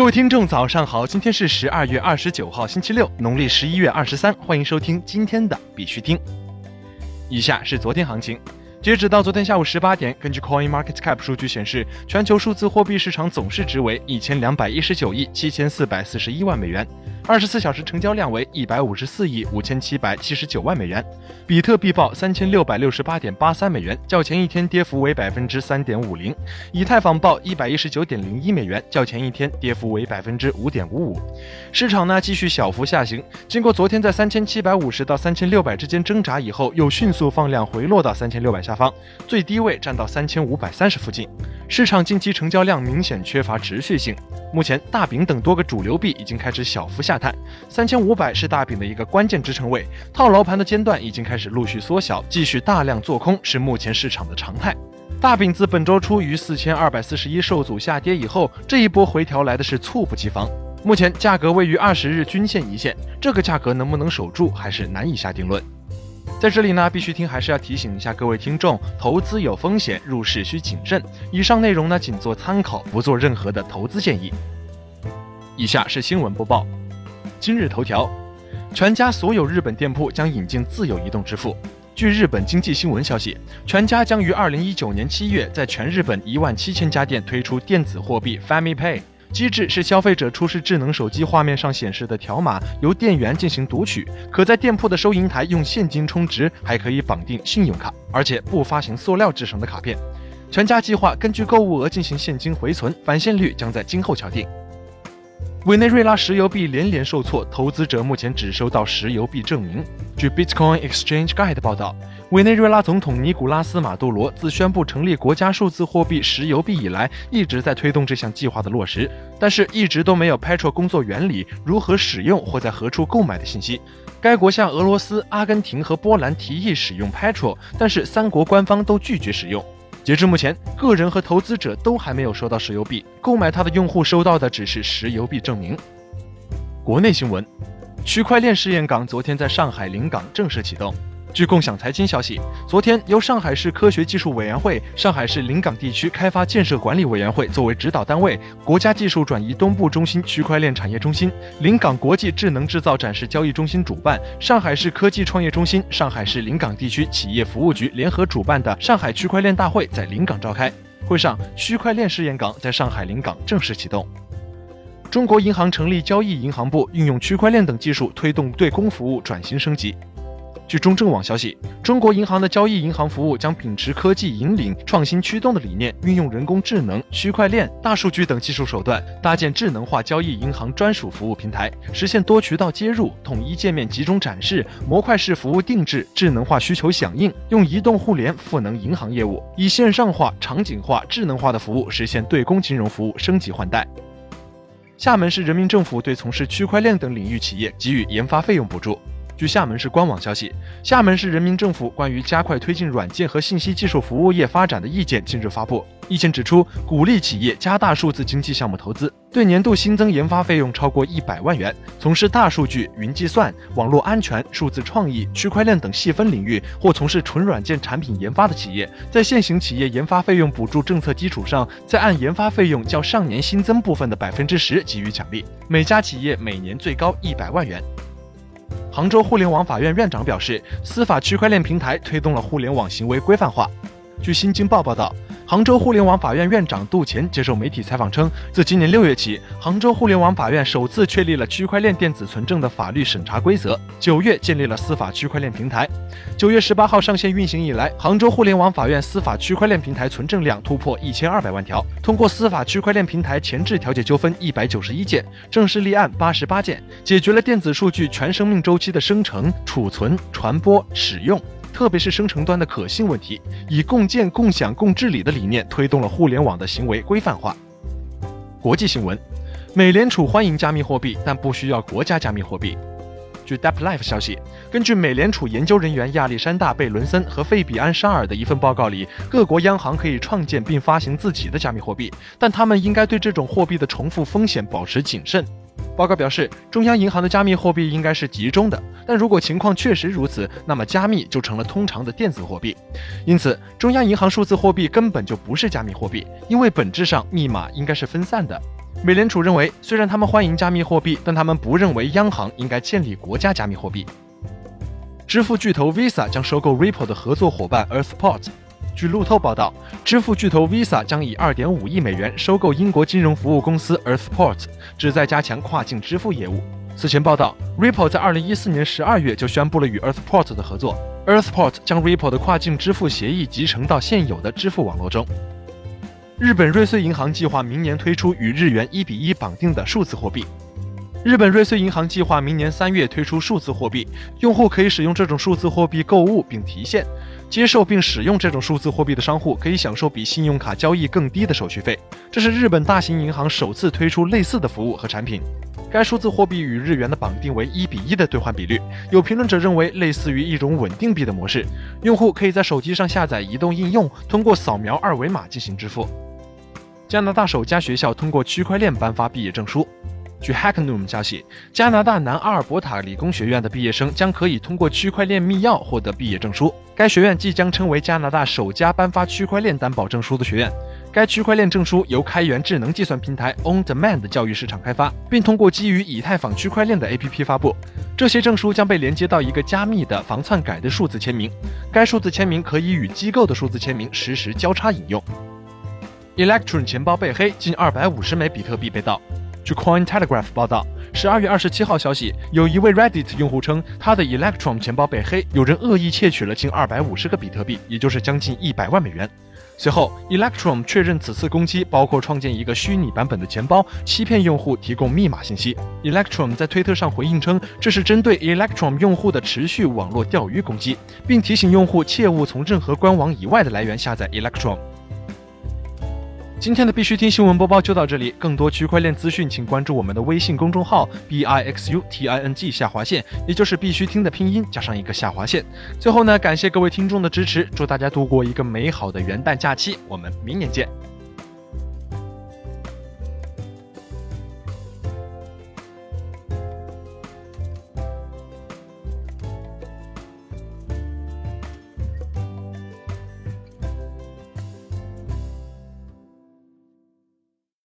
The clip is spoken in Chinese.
各位听众，早上好！今天是十二月二十九号，星期六，农历十一月二十三。欢迎收听今天的必须听。以下是昨天行情，截止到昨天下午十八点，根据 Coin Market Cap 数据显示，全球数字货币市场总市值为一千两百一十九亿七千四百四十一万美元。二十四小时成交量为一百五十四亿五千七百七十九万美元，比特币报三千六百六十八点八三美元，较前一天跌幅为百分之三点五零；以太坊报一百一十九点零一美元，较前一天跌幅为百分之五点五五。市场呢继续小幅下行，经过昨天在三千七百五十到三千六百之间挣扎以后，又迅速放量回落到三千六百下方，最低位站到三千五百三十附近。市场近期成交量明显缺乏持续性，目前大饼等多个主流币已经开始小幅下探，三千五百是大饼的一个关键支撑位，套牢盘的间断已经开始陆续缩小，继续大量做空是目前市场的常态。大饼自本周初于四千二百四十一受阻下跌以后，这一波回调来的是猝不及防，目前价格位于二十日均线一线，这个价格能不能守住还是难以下定论。在这里呢，必须听还是要提醒一下各位听众，投资有风险，入市需谨慎。以上内容呢，仅做参考，不做任何的投资建议。以下是新闻播报。今日头条：全家所有日本店铺将引进自由移动支付。据日本经济新闻消息，全家将于二零一九年七月在全日本一万七千家店推出电子货币 FamiPay。机制是消费者出示智能手机画面上显示的条码，由店员进行读取，可在店铺的收银台用现金充值，还可以绑定信用卡，而且不发行塑料制成的卡片。全家计划根据购物额进行现金回存，返现率将在今后敲定。委内瑞拉石油币连连受挫，投资者目前只收到石油币证明。据 Bitcoin Exchange Guide 报道。委内瑞拉总统尼古拉斯·马杜罗自宣布成立国家数字货币石油币以来，一直在推动这项计划的落实，但是一直都没有 Petro 工作原理、如何使用或在何处购买的信息。该国向俄罗斯、阿根廷和波兰提议使用 Petro，但是三国官方都拒绝使用。截至目前，个人和投资者都还没有收到石油币，购买它的用户收到的只是石油币证明。国内新闻：区块链试验港昨天在上海临港正式启动。据共享财经消息，昨天由上海市科学技术委员会、上海市临港地区开发建设管理委员会作为指导单位，国家技术转移东部中心区块链产业中心、临港国际智能制造展示交易中心主办，上海市科技创业中心、上海市临港地区企业服务局联合主办的上海区块链大会在临港召开。会上，区块链试验港在上海临港正式启动。中国银行成立交易银行部，运用区块链等技术推动对公服务转型升级。据中证网消息，中国银行的交易银行服务将秉持科技引领、创新驱动的理念，运用人工智能、区块链、大数据等技术手段，搭建智能化交易银行专属服务平台，实现多渠道接入、统一界面集中展示、模块式服务定制、智能化需求响应，用移动互联赋能银行业务，以线上化、场景化、智能化的服务实现对公金融服务升级换代。厦门市人民政府对从事区块链等领域企业给予研发费用补助。据厦门市官网消息，厦门市人民政府关于加快推进软件和信息技术服务业发展的意见近日发布。意见指出，鼓励企业加大数字经济项目投资，对年度新增研发费用超过一百万元。从事大数据、云计算、网络安全、数字创意、区块链等细分领域，或从事纯软件产品研发的企业，在现行企业研发费用补助政策基础上，再按研发费用较上年新增部分的百分之十给予奖励，每家企业每年最高一百万元。杭州互联网法院院长表示，司法区块链平台推动了互联网行为规范化。据新京报报道。杭州互联网法院院长杜前接受媒体采访称，自今年六月起，杭州互联网法院首次确立了区块链电子存证的法律审查规则。九月建立了司法区块链平台，九月十八号上线运行以来，杭州互联网法院司法区块链平台存证量突破一千二百万条，通过司法区块链平台前置调解纠纷一百九十一件，正式立案八十八件，解决了电子数据全生命周期的生成、储存、传播、使用。特别是生成端的可信问题，以共建、共享、共治理的理念推动了互联网的行为规范化。国际新闻：美联储欢迎加密货币，但不需要国家加密货币。据 DeepLife 消息，根据美联储研究人员亚历山大·贝伦森和费比安·沙尔的一份报告里，各国央行可以创建并发行自己的加密货币，但他们应该对这种货币的重复风险保持谨慎。报告表示，中央银行的加密货币应该是集中的，但如果情况确实如此，那么加密就成了通常的电子货币。因此，中央银行数字货币根本就不是加密货币，因为本质上密码应该是分散的。美联储认为，虽然他们欢迎加密货币，但他们不认为央行应该建立国家加密货币。支付巨头 Visa 将收购 Ripple 的合作伙伴 Earthport。据路透报道，支付巨头 Visa 将以2.5亿美元收购英国金融服务公司 Earthport，旨在加强跨境支付业务。此前报道，Ripple 在2014年12月就宣布了与 Earthport 的合作，Earthport 将 Ripple 的跨境支付协议集成到现有的支付网络中。日本瑞穗银行计划明年推出与日元一比一绑定的数字货币。日本瑞穗银行计划明年三月推出数字货币，用户可以使用这种数字货币购物并提现。接受并使用这种数字货币的商户可以享受比信用卡交易更低的手续费。这是日本大型银行首次推出类似的服务和产品。该数字货币与日元的绑定为一比一的兑换比率。有评论者认为，类似于一种稳定币的模式。用户可以在手机上下载移动应用，通过扫描二维码进行支付。加拿大首家学校通过区块链颁发毕业证书。据 Hacknoom 消息，加拿大南阿尔伯塔理工学院的毕业生将可以通过区块链密钥获得毕业证书。该学院即将成为加拿大首家颁发区块链担保证书的学院。该区块链证书由开源智能计算平台 OnDemand 教育市场开发，并通过基于以太坊区块链的 APP 发布。这些证书将被连接到一个加密的防篡改的数字签名，该数字签名可以与机构的数字签名实时交叉引用。Electron 钱包被黑，近二百五十枚比特币被盗。据 Coin Telegraph 报道，十二月二十七号消息，有一位 Reddit 用户称他的 Electron 钱包被黑，有人恶意窃取了近二百五十个比特币，也就是将近一百万美元。随后，Electron 确认此次攻击包括创建一个虚拟版本的钱包，欺骗用户提供密码信息。Electron 在推特上回应称，这是针对 Electron 用户的持续网络钓鱼攻击，并提醒用户切勿从任何官网以外的来源下载 Electron。今天的必须听新闻播报就到这里，更多区块链资讯，请关注我们的微信公众号 b i x u t i n g 下划线，也就是必须听的拼音加上一个下划线。最后呢，感谢各位听众的支持，祝大家度过一个美好的元旦假期，我们明年见。